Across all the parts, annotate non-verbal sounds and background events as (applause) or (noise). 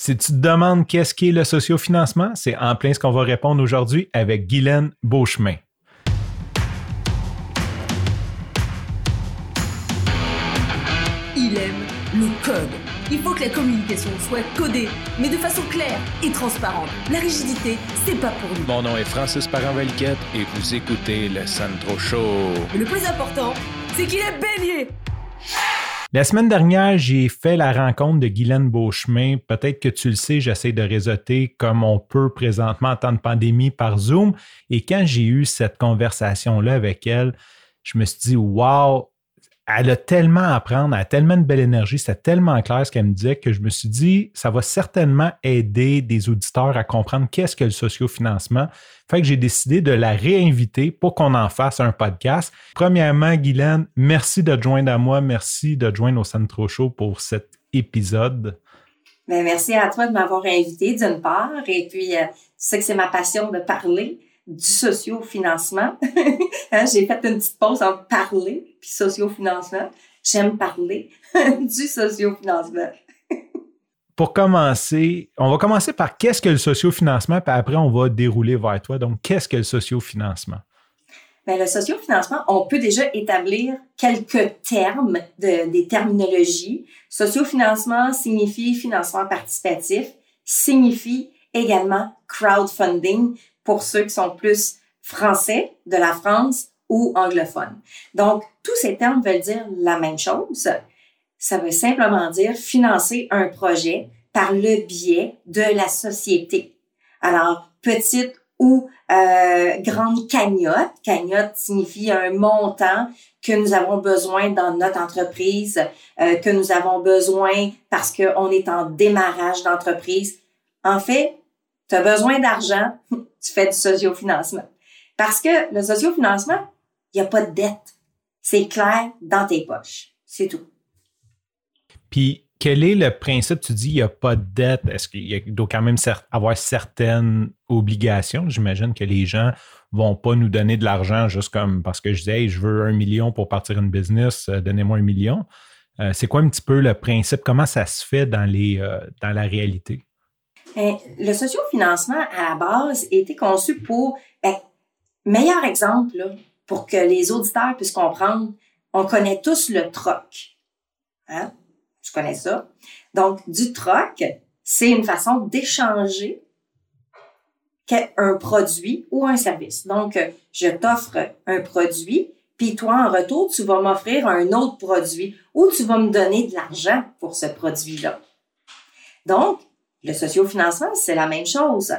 Si tu te demandes qu'est-ce qu'est le sociofinancement, c'est en plein ce qu'on va répondre aujourd'hui avec Guylaine Beauchemin. Il aime le code. Il faut que la communication soit codée, mais de façon claire et transparente. La rigidité, c'est pas pour lui. Mon nom est Francis Parent-Valquette et vous écoutez le Sandro Show. Le plus important, c'est qu'il est bélier. La semaine dernière, j'ai fait la rencontre de Guylaine Beauchemin. Peut-être que tu le sais, j'essaie de réseauter comme on peut présentement en temps de pandémie par Zoom. Et quand j'ai eu cette conversation-là avec elle, je me suis dit, wow, elle a tellement à apprendre, elle a tellement de belle énergie, c'était tellement clair ce qu'elle me disait que je me suis dit, ça va certainement aider des auditeurs à comprendre qu'est-ce que le sociofinancement. Fait que j'ai décidé de la réinviter pour qu'on en fasse un podcast. Premièrement, Guylaine, merci de te joindre à moi, merci de te joindre au Centro Show pour cet épisode. Bien, merci à toi de m'avoir invité d'une part, et puis euh, tu sais que c'est ma passion de parler du sociofinancement. (laughs) Hein, j'ai fait une petite pause entre parler puis sociofinancement. J'aime parler (laughs) du sociofinancement. Pour commencer, on va commencer par qu'est-ce que le sociofinancement, puis après on va dérouler vers toi. Donc, qu'est-ce que le sociofinancement? Bien, le sociofinancement, on peut déjà établir quelques termes, de, des terminologies. Sociofinancement signifie financement participatif, signifie également crowdfunding, pour ceux qui sont plus français de la France ou anglophones. Donc, tous ces termes veulent dire la même chose. Ça veut simplement dire financer un projet par le biais de la société. Alors, petite ou euh, grande cagnotte. Cagnotte signifie un montant que nous avons besoin dans notre entreprise, euh, que nous avons besoin parce qu'on est en démarrage d'entreprise. En fait, tu as besoin d'argent, tu fais du sociofinancement. Parce que le sociofinancement, il n'y a pas de dette. C'est clair dans tes poches. C'est tout. Puis, quel est le principe? Tu dis il n'y a pas de dette. Est-ce qu'il doit quand même avoir certaines obligations? J'imagine que les gens vont pas nous donner de l'argent juste comme parce que je disais je veux un million pour partir une business, euh, donnez-moi un million. Euh, c'est quoi un petit peu le principe? Comment ça se fait dans, euh, dans la réalité? Ben, le sociofinancement, à la base, été conçu pour, ben, meilleur exemple, pour que les auditeurs puissent comprendre, on connaît tous le troc. Hein? Tu connais ça? Donc, du troc, c'est une façon d'échanger un produit ou un service. Donc, je t'offre un produit, puis toi, en retour, tu vas m'offrir un autre produit ou tu vas me donner de l'argent pour ce produit-là. Donc, le sociofinancement, c'est la même chose.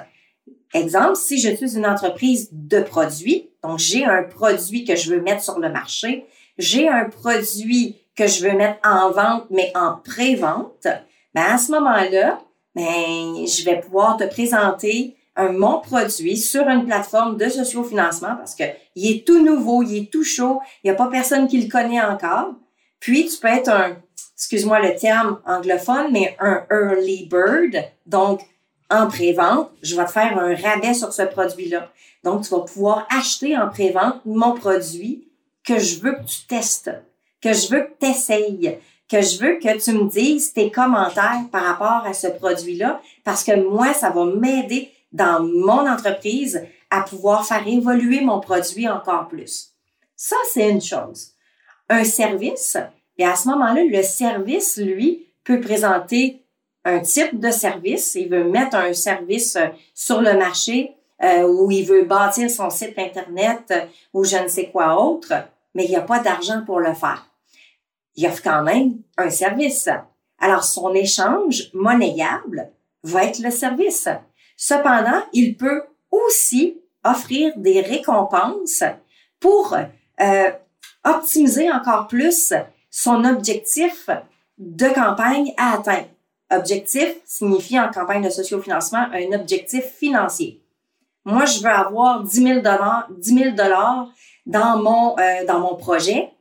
Exemple, si je suis une entreprise de produits, donc j'ai un produit que je veux mettre sur le marché, j'ai un produit que je veux mettre en vente, mais en pré-vente, ben à ce moment-là, ben, je vais pouvoir te présenter mon produit sur une plateforme de sociofinancement parce que il est tout nouveau, il est tout chaud, il n'y a pas personne qui le connaît encore. Puis tu peux être un excuse-moi le terme anglophone, mais un early bird. Donc, en pré-vente, je vais te faire un rabais sur ce produit-là. Donc, tu vas pouvoir acheter en pré-vente mon produit que je veux que tu testes, que je veux que tu essayes, que je veux que tu me dises tes commentaires par rapport à ce produit-là, parce que moi, ça va m'aider dans mon entreprise à pouvoir faire évoluer mon produit encore plus. Ça, c'est une chose. Un service, et à ce moment-là, le service, lui, peut présenter un type de service. Il veut mettre un service euh, sur le marché euh, ou il veut bâtir son site Internet euh, ou je ne sais quoi autre, mais il n'y a pas d'argent pour le faire. Il offre quand même un service. Alors, son échange monnayable va être le service. Cependant, il peut aussi offrir des récompenses pour optimiser encore plus son objectif de campagne à atteindre. Objectif signifie en campagne de sociofinancement un objectif financier. Moi, je veux avoir 10 000 dollars, 10 dollars dans mon, euh, dans mon projet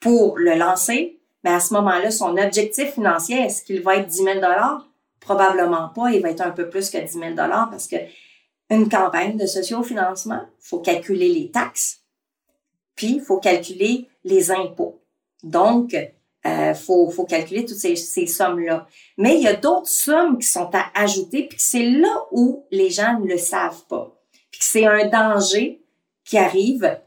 pour le lancer. Mais à ce moment-là, son objectif financier, est-ce qu'il va être 10 000 dollars? Probablement pas. Il va être un peu plus que 10 000 dollars parce que une campagne de sociofinancement, faut calculer les taxes, puis il faut calculer les impôts. Donc, euh, faut, faut calculer toutes ces, ces sommes-là. Mais il y a d'autres sommes qui sont à ajouter, puis c'est là où les gens ne le savent pas. Puis c'est un danger qui arrive,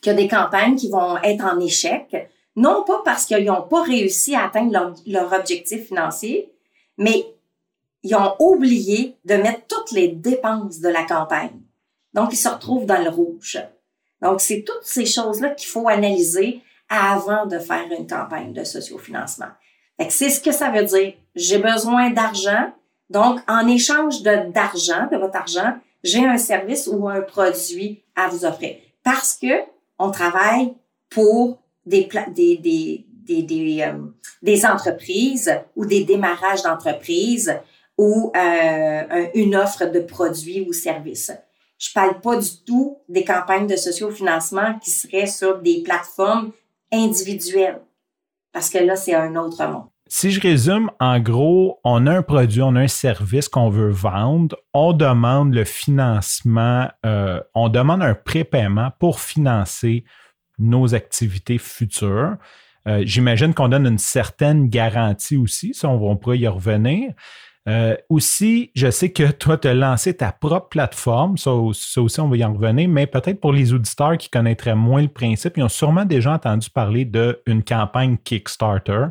qu'il y a des campagnes qui vont être en échec, non pas parce qu'ils n'ont pas réussi à atteindre leur, leur objectif financier, mais ils ont oublié de mettre toutes les dépenses de la campagne. Donc, ils se retrouvent dans le rouge. Donc, c'est toutes ces choses-là qu'il faut analyser avant de faire une campagne de sociofinancement. c'est ce que ça veut dire. J'ai besoin d'argent. Donc, en échange d'argent, de votre argent, j'ai un service ou un produit à vous offrir. Parce que on travaille pour des, des, des, des, des, euh, des entreprises ou des démarrages d'entreprises ou euh, une offre de produits ou services. Je parle pas du tout des campagnes de sociofinancement qui seraient sur des plateformes individuelles, parce que là, c'est un autre monde. Si je résume, en gros, on a un produit, on a un service qu'on veut vendre, on demande le financement, euh, on demande un prépaiement pour financer nos activités futures. Euh, j'imagine qu'on donne une certaine garantie aussi, ça, on, on pourrait y revenir. Euh, aussi, je sais que toi, tu as lancé ta propre plateforme. Ça, aussi, on va y en revenir, mais peut-être pour les auditeurs qui connaîtraient moins le principe, ils ont sûrement déjà entendu parler d'une campagne Kickstarter,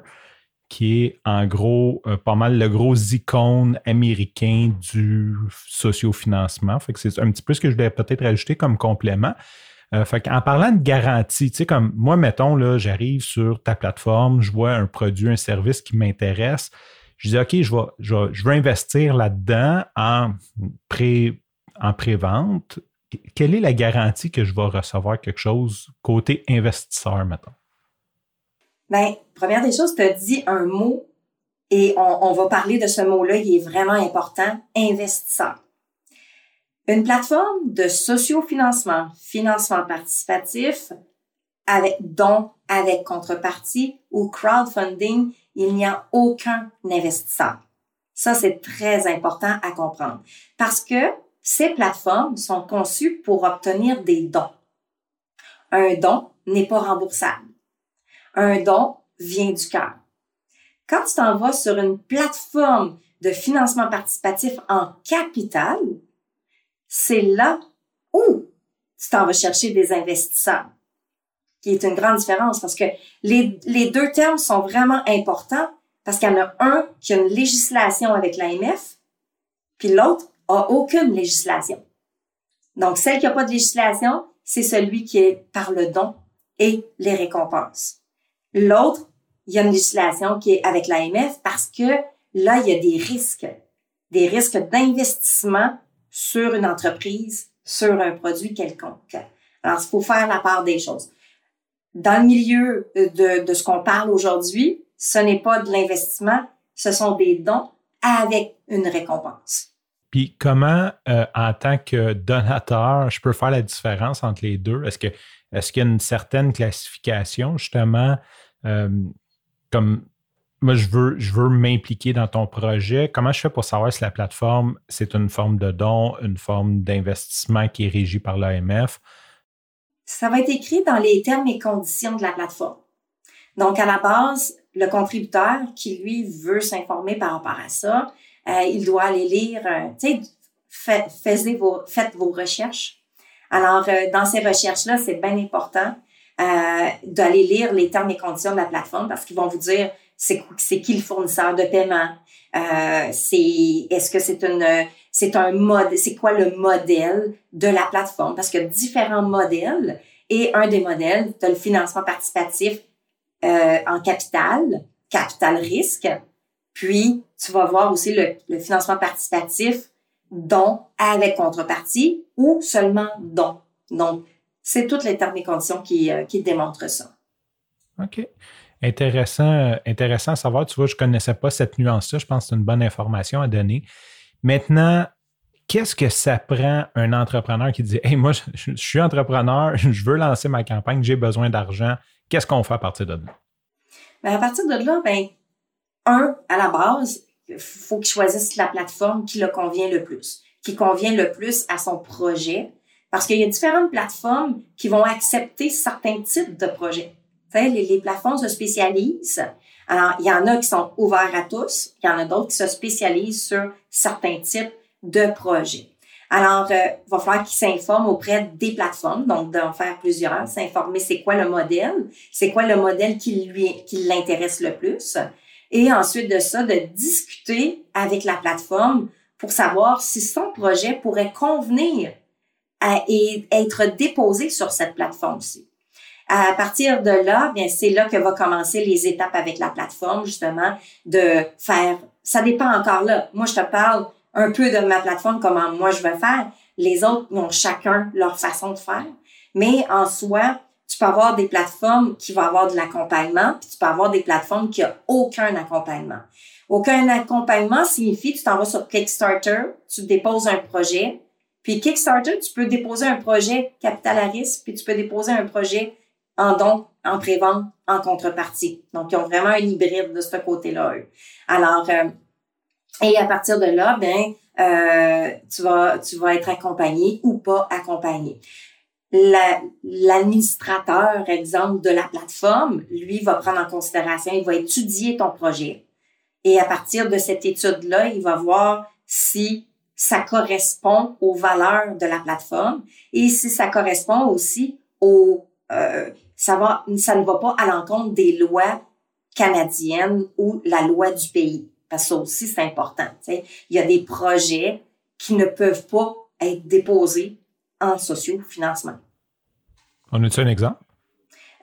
qui est en gros euh, pas mal le gros icône américain du sociofinancement. Fait c'est un petit peu ce que je voulais peut-être rajouter comme complément. Euh, en parlant de garantie, tu sais, comme moi, mettons, j'arrive sur ta plateforme, je vois un produit, un service qui m'intéresse je dis, OK, je, vais, je, veux investir là-dedans en pré en pré-vente. Quelle est la garantie que je vais recevoir quelque chose côté investisseur, maintenant? Bien, première des choses, tu as dit un mot et on, va parler de ce mot-là, il est vraiment important, investisseur. Une plateforme de sociofinancement, financement participatif, avec don avec contrepartie ou crowdfunding, il n'y a aucun investisseur. Ça, c'est très important à comprendre parce que ces plateformes sont conçues pour obtenir des dons. Un don n'est pas remboursable. Un don vient du cœur. Quand tu t'en vas sur une plateforme de financement participatif en capital, c'est là où tu t'en vas chercher des investisseurs qui est une grande différence parce que les, les deux termes sont vraiment importants parce qu'il y en a un qui a une législation avec l'AMF, puis l'autre a aucune législation. Donc, celle qui n'a pas de législation, c'est celui qui est par le don et les récompenses. L'autre, il y a une législation qui est avec l'AMF parce que là, il y a des risques, des risques d'investissement sur une entreprise, sur un produit quelconque. Alors, il faut faire la part des choses dans le milieu de, de ce qu'on parle aujourd'hui, ce n'est pas de l'investissement, ce sont des dons avec une récompense. Puis comment, euh, en tant que donateur, je peux faire la différence entre les deux? Est-ce qu'il y a une certaine classification, justement, euh, comme moi, je veux, je veux m'impliquer dans ton projet. Comment je fais pour savoir si la plateforme, c'est une forme de don, une forme d'investissement qui est régie par l'AMF? Ça va être écrit dans les termes et conditions de la plateforme. Donc, à la base, le contributeur qui, lui, veut s'informer par rapport à ça, euh, il doit aller lire, euh, tu sais, faites vos, faites vos recherches. Alors, euh, dans ces recherches-là, c'est bien important d'aller lire les termes et conditions de la plateforme parce qu'ils vont vous dire c'est qui le fournisseur de paiement, c'est est-ce que c'est une c'est un mode, c'est quoi le modèle de la plateforme? Parce qu'il y a différents modèles et un des modèles, tu as le financement participatif euh, en capital, capital risque, puis tu vas voir aussi le, financement participatif don avec contrepartie ou seulement don. Donc, c'est toutes les termes et conditions qui, euh, démontrent ça. OK. Intéressant, intéressant à savoir. Tu vois, je ne connaissais pas cette nuance-là. Je pense que c'est une bonne information à donner. Maintenant, qu'est-ce que ça prend un entrepreneur qui dit Hey, moi, je, suis entrepreneur, (laughs) je veux lancer ma campagne, j'ai besoin d'argent. Qu'est-ce qu'on fait à partir de là? Bien, à partir de là, ben, un, à la base, il faut qu'il choisisse la plateforme qui le convient le plus, qui convient le plus à son projet. Parce qu'il y a différentes plateformes qui vont accepter certains types de projets. Les plateformes se spécialisent. Alors, il y en a qui sont ouverts à tous, il y en a d'autres qui se spécialisent sur certains types de projets. Alors, euh, il va falloir qu'ils s'informent auprès des plateformes, donc d'en faire plusieurs, s'informer c'est quoi le modèle, c'est quoi le modèle qui lui qui l'intéresse le plus, et ensuite de ça, de discuter avec la plateforme pour savoir si son projet pourrait convenir et être déposé sur cette plateforme-ci. À partir de là, bien c'est là que va commencer les étapes avec la plateforme justement de faire. Ça dépend encore là. Moi, je te parle un peu de ma plateforme, comment moi je veux faire. Les autres ont chacun leur façon de faire. Mais en soi, tu peux avoir des plateformes qui vont avoir de l'accompagnement, puis tu peux avoir des plateformes qui n'ont aucun accompagnement. Aucun accompagnement signifie que tu t'en vas sur Kickstarter, tu déposes un projet, puis Kickstarter, tu peux déposer un projet capital à risque, puis tu peux déposer un projet en don, en prévente, en contrepartie. Donc, ils ont vraiment un hybride de ce côté-là. Alors, euh, et à partir de là, ben, euh, tu vas, tu vas être accompagné ou pas accompagné. L'administrateur, exemple, de la plateforme, lui, va prendre en considération, il va étudier ton projet. Et à partir de cette étude-là, il va voir si ça correspond aux valeurs de la plateforme et si ça correspond aussi aux, euh, ça va, ça ne va pas à l'encontre des lois canadiennes ou la loi du pays. Parce que ça aussi, c'est important. Il y a des projets qui ne peuvent pas être déposés en sociofinancement. On a-tu un exemple?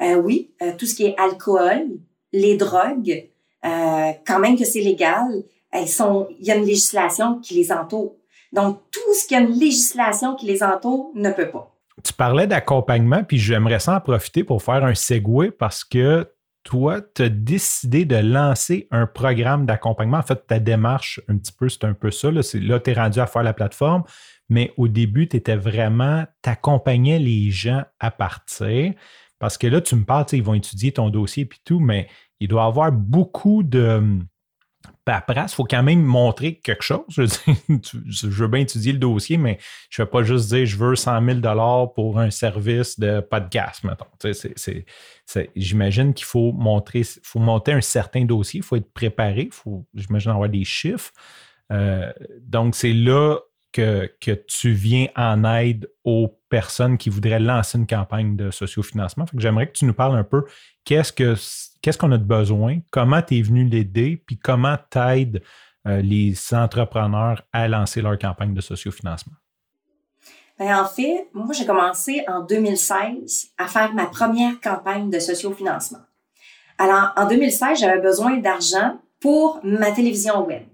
Euh, oui, euh, tout ce qui est alcool, les drogues, euh, quand même que c'est légal, elles sont, il y a une législation qui les entoure. Donc, tout ce qui a une législation qui les entoure ne peut pas. Tu parlais d'accompagnement, puis j'aimerais ça en profiter pour faire un segue parce que toi, tu as décidé de lancer un programme d'accompagnement. En fait, ta démarche, un petit peu, c'est un peu ça. Là, là tu es rendu à faire la plateforme, mais au début, tu étais vraiment, tu accompagnais les gens à partir. Parce que là, tu me parles, ils vont étudier ton dossier et tout, mais il doit y avoir beaucoup de paperasse, il faut quand même montrer quelque chose. Je, veux, (laughs) bien étudier le dossier, mais je ne vais pas juste dire je veux 100 000 pour un service de podcast, mettons. J'imagine qu'il faut montrer, faut monter un certain dossier, il faut être préparé, faut, j'imagine, avoir des chiffres. Euh, donc, c'est là que, que, tu viens en aide aux personnes qui voudraient lancer une campagne de sociofinancement. J'aimerais que tu nous parles un peu qu'est-ce que qu'est-ce qu'on a de besoin, comment tu es venu l'aider, puis comment tu aides euh, les entrepreneurs à lancer leur campagne de sociofinancement? Bien, en fait, moi, j'ai commencé en 2016 à faire ma première campagne de sociofinancement. Alors, en 2016, j'avais besoin d'argent pour ma télévision web.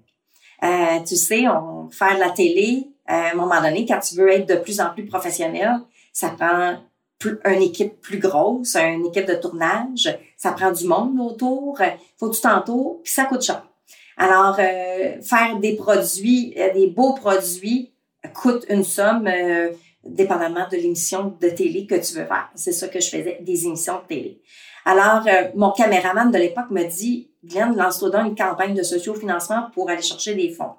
Euh, tu sais, on faire de la télé, euh, à un moment donné, quand tu veux être de plus en plus professionnel, ça prend une équipe plus grosse, une équipe de tournage, ça prend du monde autour, faut que tu t'entoures, puis ça coûte cher. Alors, euh, faire des produits, euh, des beaux produits, coûte une somme, euh, dépendamment de l'émission de télé que tu veux faire. C'est ça que je faisais, des émissions de télé. Alors, mon caméraman de l'époque me dit, Glenn, lance-toi dans une campagne de sociofinancement pour aller chercher des fonds.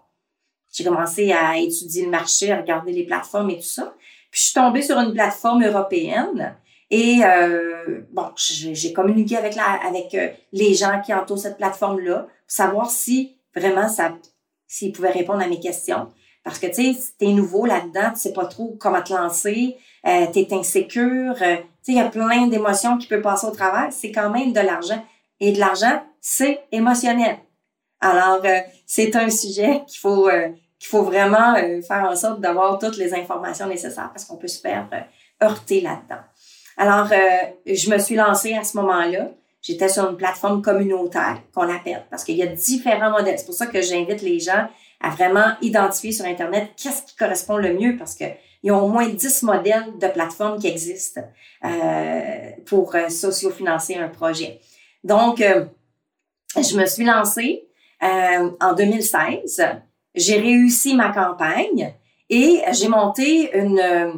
J'ai commencé à étudier le marché, à regarder les plateformes et tout ça. Puis je suis tombée sur une plateforme européenne et euh, bon, j'ai communiqué avec la, avec euh, les gens qui entourent cette plateforme-là pour savoir si vraiment ça, s'ils pouvaient répondre à mes questions. Parce que tu sais, si t'es nouveau là-dedans, tu sais pas trop comment te lancer, euh, t'es insécure, euh, tu sais, il y a plein d'émotions qui peuvent passer au travers. C'est quand même de l'argent. Et de l'argent, c'est émotionnel. Alors, c'est un sujet qu'il faut qu'il faut vraiment euh, faire en sorte d'avoir toutes les informations nécessaires parce qu'on peut se faire euh, heurter là-dedans. Alors, euh, je me suis lancée à ce moment-là. J'étais sur une plateforme communautaire qu'on appelle parce qu'il y a différents modèles. C'est pour ça que j'invite les gens à vraiment identifier sur Internet qu'est-ce qui correspond le mieux parce qu'il y a au moins 10 modèles de plateformes qui existent euh, pour sociofinancer un projet. Donc, je me suis lancée en 2016 j'ai réussi ma campagne et j'ai monté une, euh,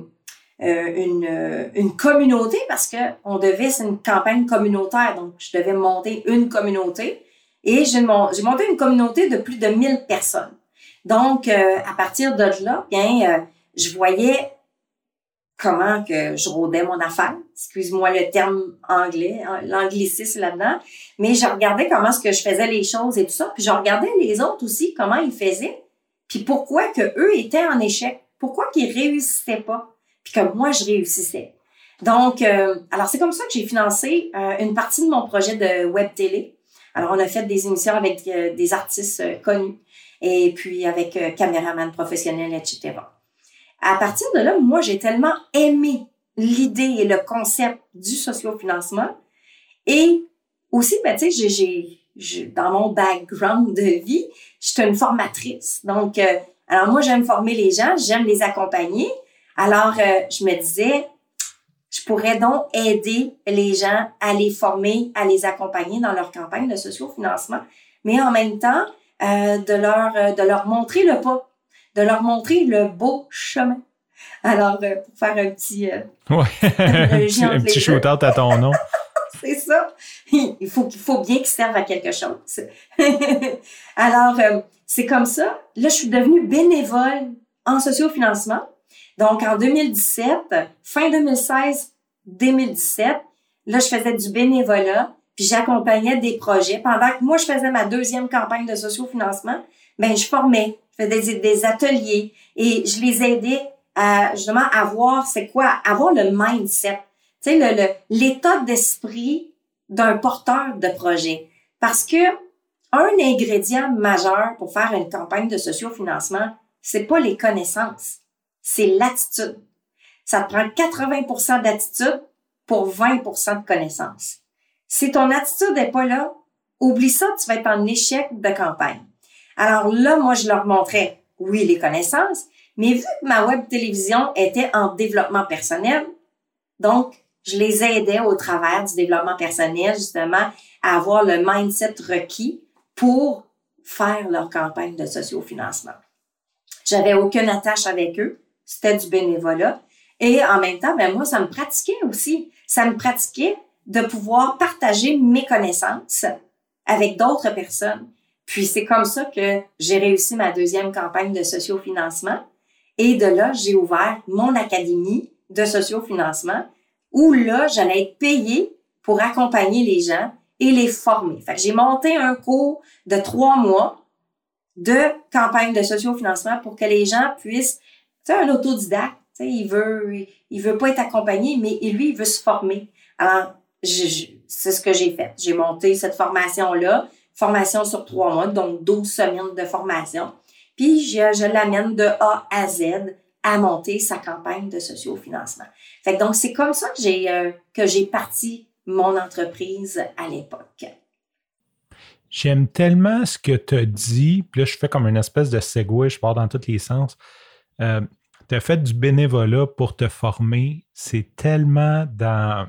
une, une communauté parce que on devait, c'est une campagne communautaire, donc je devais monter une communauté et j'ai monté une communauté de plus de 1000 personnes. Donc, euh, à partir de là, bien, euh, je voyais comment que je rôdais mon affaire. Excuse-moi le terme anglais, hein, l'anglicisme là-dedans. Mais je regardais comment est-ce que je faisais les choses et tout ça. Puis je regardais les autres aussi, comment ils faisaient. Puis pourquoi que eux étaient en échec? Pourquoi qu'ils réussissaient pas? Puis que moi, je réussissais. Donc, euh, alors c'est comme ça que j'ai financé euh, une partie de mon projet de web télé. Alors, on a fait des émissions avec euh, des artistes connus et puis avec caméraman professionnels, etc à partir de là, moi, j'ai tellement aimé l'idée et le concept du sociofinancement. Et aussi, ben, tu sais, j'ai, dans mon background de vie, j'étais une formatrice. Donc, euh, alors moi, j'aime former les gens, j'aime les accompagner. Alors, euh, je me disais, je pourrais donc aider les gens à les former, à les accompagner dans leur campagne de sociofinancement, mais en même temps, euh, de leur de leur montrer le pas de leur montrer le beau chemin. Alors, euh, pour faire un petit... Euh, ouais. un petit shootout à ton nom. (laughs) c'est ça. (laughs) Il faut, il faut bien qu'ils servent à quelque chose. (laughs) Alors, euh, c'est comme ça. Là, je suis devenue bénévole en sociofinancement. Donc, en 2017, fin 2016, 2017, là, je faisais du bénévolat, puis j'accompagnais des projets. Pendant que moi, je faisais ma deuxième campagne de sociofinancement, ben je formais, je faisais des, ateliers et je les aidais à justement avoir c'est quoi avoir le mindset, tu sais le l'état d'esprit d'un porteur de projet parce que un ingrédient majeur pour faire une campagne de sociofinancement, c'est pas les connaissances, c'est l'attitude. Ça prend 80% d'attitude pour 20% de connaissances. Si ton attitude n'est pas là, oublie ça, tu vas être en échec de campagne. Alors là, moi, je leur montrais, oui, les connaissances, mais vu que ma web télévision était en développement personnel, donc, je les aidais au travers du développement personnel, justement, à avoir le mindset requis pour faire leur campagne de sociofinancement. J'avais aucune attache avec eux. C'était du bénévolat. Et en même temps, ben moi, ça me pratiquait aussi. Ça me pratiquait de pouvoir partager mes connaissances avec d'autres personnes. Puis c'est comme ça que j'ai réussi ma deuxième campagne de sociofinancement. Et de là, j'ai ouvert mon académie de sociofinancement où là, j'allais être payée pour accompagner les gens et les former. Fait que j'ai monté un cours de trois mois de campagne de sociofinancement pour que les gens puissent, tu sais, un autodidacte, tu sais, il veut, il veut pas être accompagné, mais lui, il veut se former. Alors, c'est ce que j'ai fait. J'ai monté cette formation-là formation sur trois mois, donc 12 semaines de formation. Puis je, l'amène de A à Z à monter sa campagne de sociofinancement. Fait donc c'est comme ça que j'ai euh, que j'ai parti mon entreprise à l'époque. J'aime tellement ce que tu as dit, puis là je fais comme une espèce de segue, je pars dans tous les sens. Euh, tu as fait du bénévolat pour te former, c'est tellement dans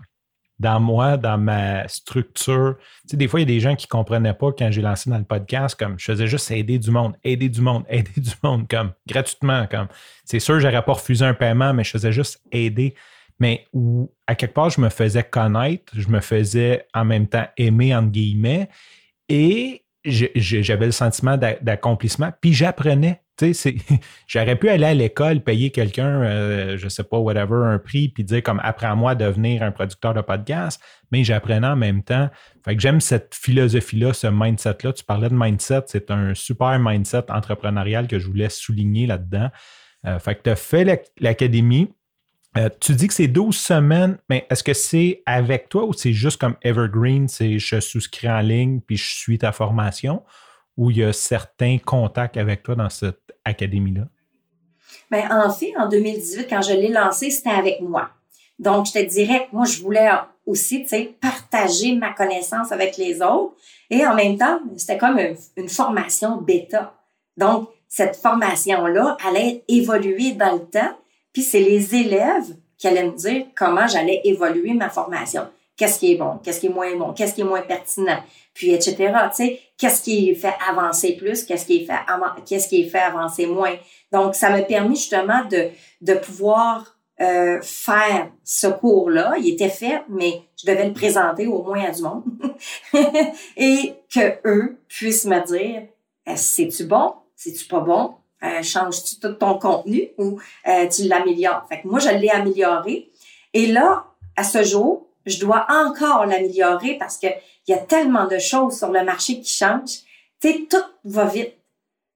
dans moi, dans ma structure. Tu sais, des fois, il y a des gens qui ne comprenaient pas quand j'ai lancé dans le podcast, comme je faisais juste aider du monde, aider du monde, (laughs) aider du monde, comme gratuitement. Comme c'est sûr, j'aurais pas refusé un paiement, mais je faisais juste aider. Mais à quelque part, je me faisais connaître, je me faisais en même temps aimer, entre guillemets, et j'avais le sentiment d'accomplissement, puis j'apprenais. (laughs) J'aurais pu aller à l'école, payer quelqu'un, euh, je sais pas, whatever, un prix, puis dire comme apprends-moi à devenir un producteur de podcast, mais j'apprenais en même temps. Fait que j'aime cette philosophie-là, ce mindset-là. Tu parlais de mindset, c'est un super mindset entrepreneurial que je voulais souligner là-dedans. Euh, fait que tu as fait l'académie. Euh, tu dis que c'est 12 semaines, mais est-ce que c'est avec toi ou c'est juste comme Evergreen, c'est je souscris en ligne puis je suis ta formation? Ou il y a certains contacts avec toi dans cette académie-là? Bien, en fait, en 2018, quand je l'ai lancé, c'était avec moi. Donc, je te dirais moi, je voulais aussi, tu sais, partager ma connaissance avec les autres. Et en même temps, c'était comme une, formation bêta. Donc, cette formation-là allait évoluer dans le temps. Puis, c'est les élèves qui allaient me dire comment j'allais évoluer ma formation qu'est-ce qui est bon, qu'est-ce qui est moins bon, qu'est-ce qui est moins pertinent, puis etc. Tu sais, qu'est-ce qui fait avancer plus, qu'est-ce qui fait qu'est-ce qui fait avancer moins. Donc, ça m'a permis justement de de pouvoir euh, faire ce cours-là. Il était fait, mais je devais le présenter au moins à du monde (laughs) et que eux puissent me dire c'est-tu bon, c'est-tu pas bon, Euh, changes-tu tout ton contenu ou euh, tu l'améliores? Fait que moi, je l'ai amélioré. Et là, à ce jour, je dois encore l'améliorer parce que il y a tellement de choses sur le marché qui changent. Tu sais, tout va vite.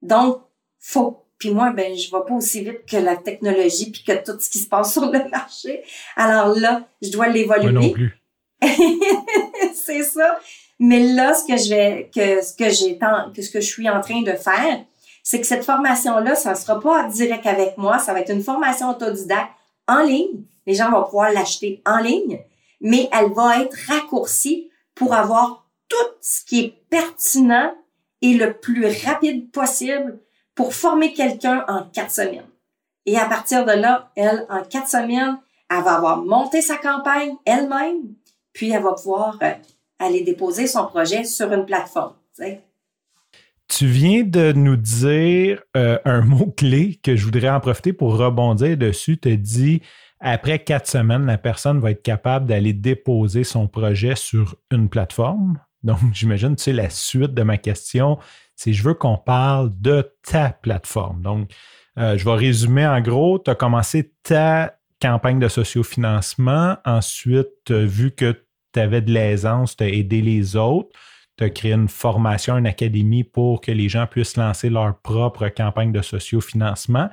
Donc, faut. Puis moi, ben, je vais pas aussi vite que la technologie puis que tout ce qui se passe sur le (laughs) marché. Alors là, je dois l'évoluer. Non plus. (laughs) c'est ça. Mais là, ce que je vais, que ce que j'ai, que ce que je suis en train de faire, c'est que cette formation-là, ça ne sera pas direct avec moi, ça va être une formation autodidacte en ligne. Les gens vont pouvoir l'acheter en ligne, mais elle va être raccourcie pour avoir tout ce qui est pertinent et le plus rapide possible pour former quelqu'un en quatre semaines. Et à partir de là, elle, en quatre semaines, elle va avoir monté sa campagne elle-même, puis elle va pouvoir euh, aller déposer son projet sur une plateforme. Tu viens de nous dire euh, un mot-clé que je voudrais en profiter pour rebondir dessus. Tu dit après quatre semaines, la personne va être capable d'aller déposer son projet sur une plateforme. Donc, (laughs) j'imagine, tu sais, la suite de ma question, c'est je veux qu'on parle de ta plateforme. Donc, euh, je vais résumer en gros, tu as commencé ta campagne de sociofinancement. Ensuite, vu que tu avais de l'aisance, tu as aidé les autres tu as créé une formation, une académie pour que les gens puissent lancer leur propre campagne de sociofinancement.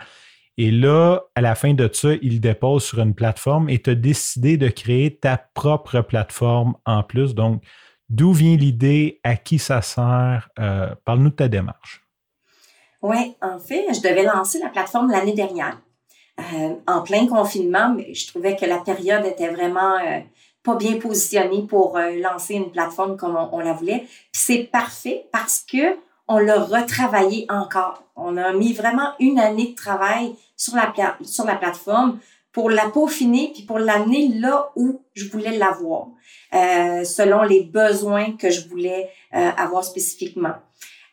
Et là, à la fin de ça, ils déposent sur une plateforme et tu as décidé de créer ta propre plateforme en plus. Donc, d'où vient l'idée, à qui ça sert? Euh, parle-nous de ta démarche. Oui, en fait, je devais lancer la plateforme l'année dernière. Euh, en plein confinement, mais je trouvais que la période était vraiment euh, pas bien positionné pour lancer une plateforme comme on, la voulait. c'est parfait parce que on l'a retravaillé encore. On a mis vraiment une année de travail sur la, sur la plateforme pour la peaufiner puis pour l'amener là où je voulais l'avoir, euh, selon les besoins que je voulais euh, avoir spécifiquement.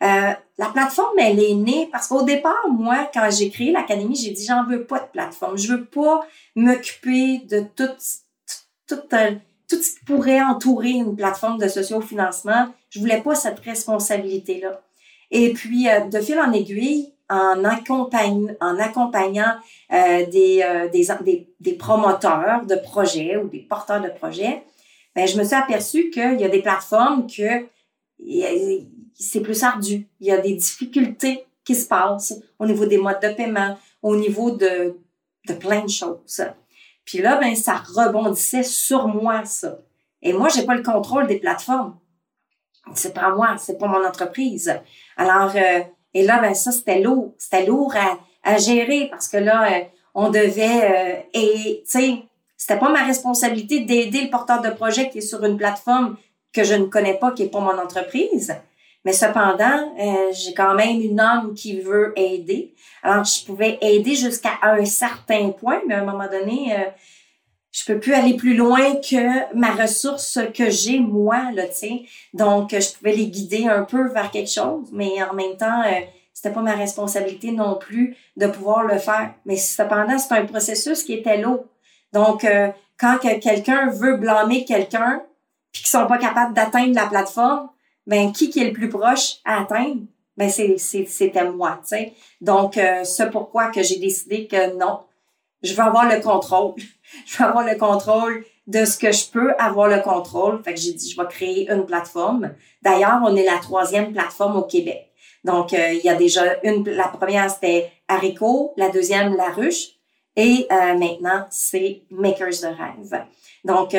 Euh, la plateforme, elle est née parce qu'au départ, moi, quand j'ai créé l'académie, j'ai dit j'en veux pas de plateforme, je veux pas m'occuper de toute tout, tout ce qui pourrait entourer une plateforme de sociofinancement. Je voulais pas cette responsabilité-là. Et puis, euh, de fil en aiguille, en, en accompagnant euh, des, euh, des, des, des, promoteurs de projets ou des porteurs de projets, ben, je me suis aperçue qu'il y a des plateformes que c'est plus ardu. Il y a des difficultés qui se passent au niveau des modes de paiement, au niveau de, de plein de choses. Puis là, ben, ça rebondissait sur moi, ça. Et moi, j'ai pas le contrôle des plateformes. C'est pas moi, c'est pas mon entreprise. Alors, euh, et là, ben, ça, c'était lourd. C'était lourd à, à, gérer parce que là, euh, on devait, euh, et, tu sais, c'était pas ma responsabilité d'aider le porteur de projet qui est sur une plateforme que je ne connais pas, qui est pas mon entreprise. Mais cependant, euh, j'ai quand même une âme qui veut aider. Alors, je pouvais aider jusqu'à un certain point, mais à un moment donné, euh, je peux plus aller plus loin que ma ressource que j'ai moi, là, tu sais. Donc, je pouvais les guider un peu vers quelque chose, mais en même temps, euh, c'était pas ma responsabilité non plus de pouvoir le faire. Mais cependant, c'est un processus qui était lourd. Donc, euh, quand quelqu'un veut blâmer quelqu'un, puis qu'ils sont pas capables d'atteindre la plateforme, ben qui est le plus proche à atteindre? Ben c'est c'était moi tu sais donc euh, c'est pourquoi que j'ai décidé que non je veux avoir le contrôle. (laughs) Je veux avoir le contrôle de ce que je peux avoir le contrôle. Fait que j'ai dit je vais créer une plateforme. D'ailleurs on est la troisième plateforme au Québec. Donc euh, il y a déjà une la première c'était Haricot la deuxième La Ruche et euh, maintenant c'est Makers de rêve. Donc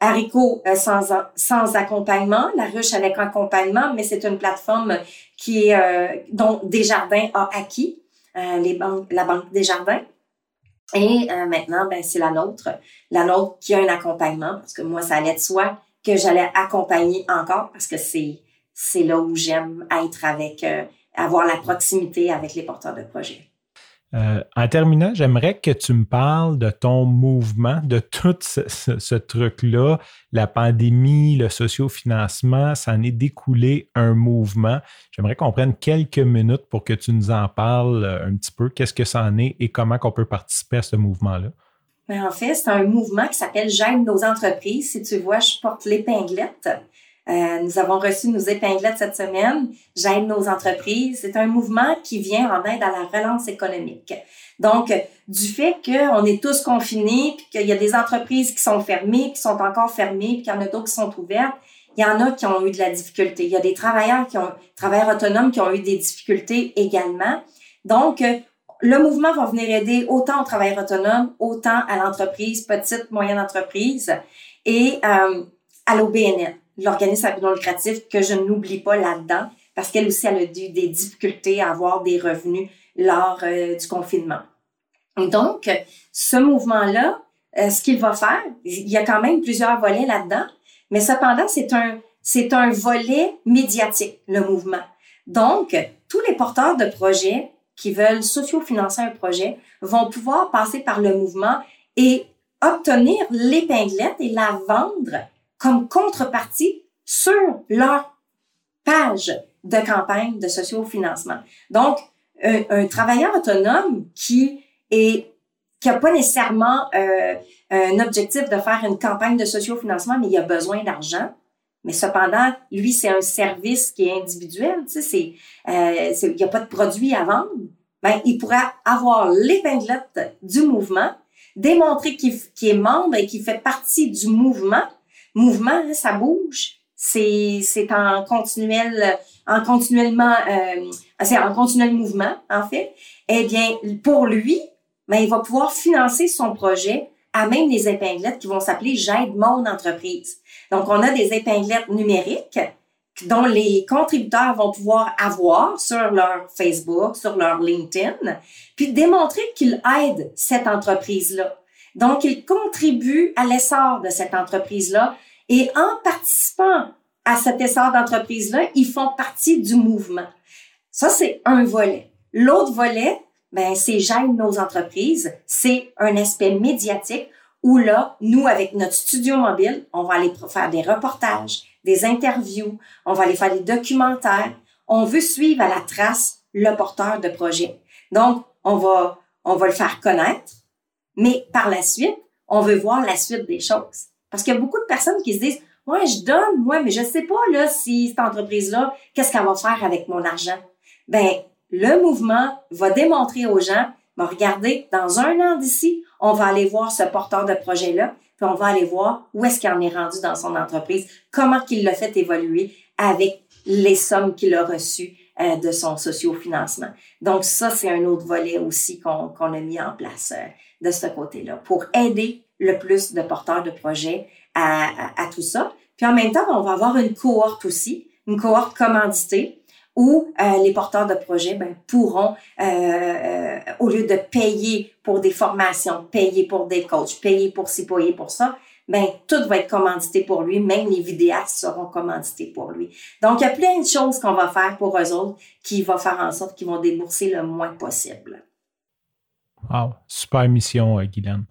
Haricot euh, sans, sans accompagnement, La Ruche avec accompagnement, mais c'est une plateforme qui est, euh, dont Desjardins a acquis, euh, les banques, la Banque Desjardins. Et maintenant, ben, c'est la nôtre, la nôtre qui a un accompagnement, parce que moi, ça allait de soi que j'allais accompagner encore, parce que c'est, c'est là où j'aime être avec, avoir la proximité avec les porteurs de projets. Euh, en terminant, j'aimerais que tu me parles de ton mouvement, de tout ce, truc-là, la pandémie, le sociofinancement, ça en est découlé un mouvement. J'aimerais qu'on prenne quelques minutes pour que tu nous en parles euh, un petit peu, qu'est-ce que ça en est et comment on peut participer à ce mouvement-là? Ben, en fait, c'est un mouvement qui s'appelle J'aime nos entreprises. Si tu vois, je porte l'épinglette. Euh, nous avons reçu nos épinglettes cette semaine. J'aide nos entreprises. C'est un mouvement qui vient en aide à la relance économique. Donc, du fait qu'on est tous confinés, puis qu'il y a des entreprises qui sont fermées, qui sont encore fermées, puis qu'il y en a d'autres qui sont ouvertes, il y en a qui ont eu de la difficulté. Il y a des travailleurs qui ont, travailleurs autonomes qui ont eu des difficultés également. Donc, le mouvement va venir aider autant aux travailleurs autonomes, autant à l'entreprise, petite, moyenne entreprise, et euh, à l'OBNL, l'organisme non lucratif, que je n'oublie pas là-dedans, parce qu'elle aussi, elle a eu des difficultés à avoir des revenus lors euh, du confinement. Donc, ce mouvement-là, euh, ce qu'il va faire, il y a quand même plusieurs volets là-dedans, mais cependant, c'est un, c'est un volet médiatique, le mouvement. Donc, tous les porteurs de projets qui veulent socio-financer un projet vont pouvoir passer par le mouvement et obtenir l'épinglette et la vendre comme contrepartie sur leur page de campagne de socio-financement. Donc, un, travailleur autonome qui est qui n'a pas nécessairement euh, un objectif de faire une campagne de socio-financement, mais il a besoin d'argent. Mais cependant, lui, c'est un service qui est individuel. Tu sais, euh, il n'y a pas de produit à vendre. Ben, il pourrait avoir l'épinglette du mouvement, démontrer qu'il, est membre et qu'il fait partie du mouvement. Mouvement, ça bouge. C'est, c'est en continuel, en continuellement, euh, c'est en continuel mouvement, en fait. Eh bien, pour lui, ben, il va pouvoir financer son projet à même des épinglettes qui vont s'appeler J'aide mon entreprise. Donc, on a des épinglettes numériques dont les contributeurs vont pouvoir avoir sur leur Facebook, sur leur LinkedIn, puis démontrer qu'ils aident cette entreprise-là. Donc, ils contribuent à l'essor de cette entreprise-là et en participant à cet essor d'entreprise-là, ils font partie du mouvement. Ça, c'est un volet. L'autre volet, ben, c'est j'aide nos entreprises. C'est un aspect médiatique où là, nous, avec notre studio mobile, on va aller faire des reportages, des interviews, on va aller faire des documentaires. On veut suivre à la trace le porteur de projet. Donc, on va, on va le faire connaître, mais par la suite, on veut voir la suite des choses. Parce qu'il y a beaucoup de personnes qui se disent, ouais, je donne, moi, mais je sais pas, là, si cette entreprise-là, qu'est-ce qu'elle va faire avec mon argent? Ben, le mouvement va démontrer aux gens, ben, regardez, dans un an d'ici, on va aller voir ce porteur de projet-là, puis on va aller voir où est-ce qu'il en est rendu dans son entreprise, comment qu'il l'a fait évoluer avec les sommes qu'il a reçues euh, de son socio-financement. Donc ça, c'est un autre volet aussi qu'on a mis en place euh, de ce côté-là pour aider le plus de porteurs de projets à, à, à, tout ça. Puis en même temps, on va avoir une cohorte aussi, une cohorte commanditée où euh, les porteurs de projets ben, pourront, euh, euh, au lieu de payer pour des formations, payer pour des coachs, payer pour ci, payer pour ça, ben tout va être commandité pour lui, même les vidéastes seront commandités pour lui. Donc, il y a plein de choses qu'on va faire pour eux autres qui vont faire en sorte qu'ils vont débourser le moins possible. Wow, super mission, Guylaine.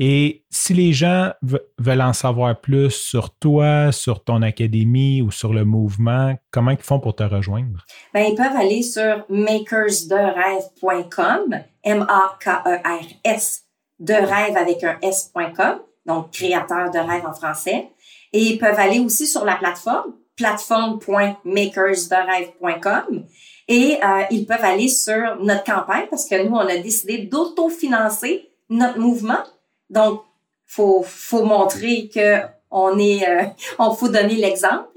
Et si les gens veulent en savoir plus sur toi, sur ton académie ou sur le mouvement, comment ils font pour te rejoindre? Ben, ils peuvent aller sur makersderêve.com, M-A-K-E-R-S, de rêve avec un S.com, donc créateur de rêve en français. Et ils peuvent aller aussi sur la plateforme, plateforme.makersderêve.com. Et euh, ils peuvent aller sur notre campagne parce que nous, on a décidé d'autofinancer notre mouvement donc, faut faut montrer que on est, euh, on faut donner l'exemple.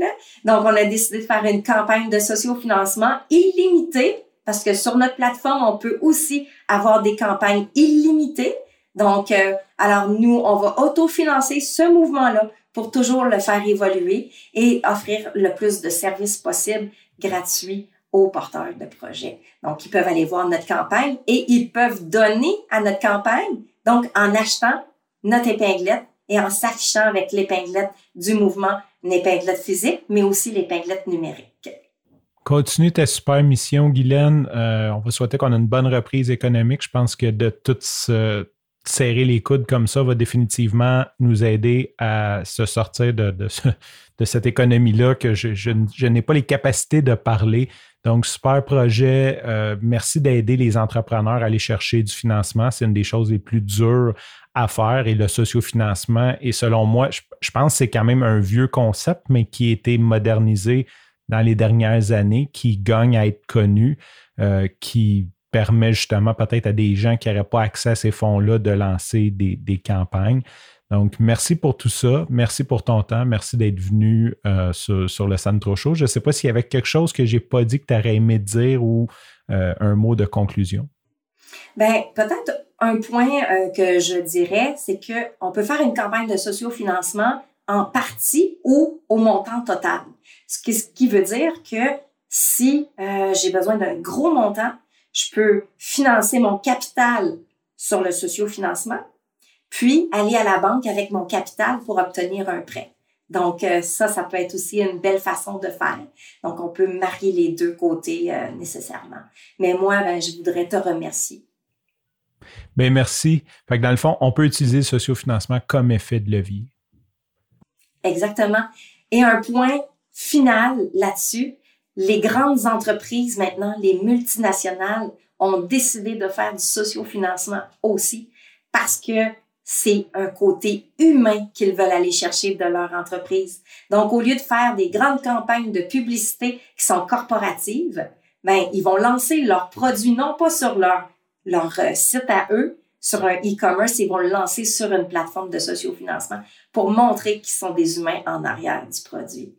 Donc, on a décidé de faire une campagne de sociofinancement illimitée parce que sur notre plateforme, on peut aussi avoir des campagnes illimitées. Donc, euh, alors nous, on va autofinancer ce mouvement-là pour toujours le faire évoluer et offrir le plus de services possibles gratuits aux porteurs de projets. Donc, ils peuvent aller voir notre campagne et ils peuvent donner à notre campagne donc, en achetant notre épinglette et en s'affichant avec l'épinglette du mouvement, une épinglette physique, mais aussi l'épinglette numérique. Continue ta super mission, Guylaine. Euh, on va souhaiter qu'on ait une bonne reprise économique. Je pense que de tout se serrer les coudes comme ça va définitivement nous aider à se sortir de, de, cette économie-là que je, je n'ai pas les capacités de parler Donc, super projet. Euh, merci d'aider les entrepreneurs à aller chercher du financement. C'est une des choses les plus dures à faire et le sociofinancement. Et selon moi, je, pense que c'est quand même un vieux concept, mais qui a été modernisé dans les dernières années, qui gagne à être connu, euh, qui permet justement peut-être à des gens qui n'auraient pas accès à ces fonds-là de lancer des, campagnes. Donc, merci pour tout ça. Merci pour ton temps. Merci d'être venu euh, sur, le Centre Show. Je ne sais pas s'il y avait quelque chose que je n'ai pas dit que tu aurais aimé dire ou euh, un mot de conclusion. Ben, peut-être un point euh, que je dirais, c'est qu'on peut faire une campagne de sociofinancement en partie ou au montant total. Ce qui veut dire que si j'ai besoin d'un gros montant, je peux financer mon capital sur le sociofinancement puis aller à la banque avec mon capital pour obtenir un prêt. Donc euh, ça, ça peut être aussi une belle façon de faire. Donc on peut marier les deux côtés euh, nécessairement. Mais moi, ben, je voudrais te remercier. Bien, merci. Fait que dans le fond, on peut utiliser le sociofinancement comme effet de levier. Exactement. Et un point final là-dessus, les grandes entreprises maintenant, les multinationales, ont décidé de faire du sociofinancement aussi parce que c'est un côté humain qu'ils veulent aller chercher de leur entreprise. Donc, au lieu de faire des grandes campagnes de publicité qui sont corporatives, ben, ils vont lancer leurs produits non pas sur leur, leur euh, site à eux, sur un e-commerce, ils vont le lancer sur une plateforme de sociofinancement pour montrer qu'ils sont des humains en arrière du produit.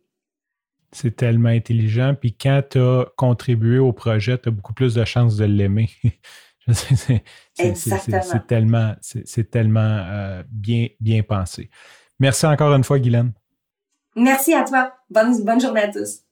C'est tellement intelligent. Puis quand tu as contribué au projet, tu as beaucoup plus de chances de l'aimer. (laughs) c'est tellement, c'est tellement euh, bien, bien pensé. Merci encore une fois, Guylaine. Merci à toi. Bonne, bonne journée à tous.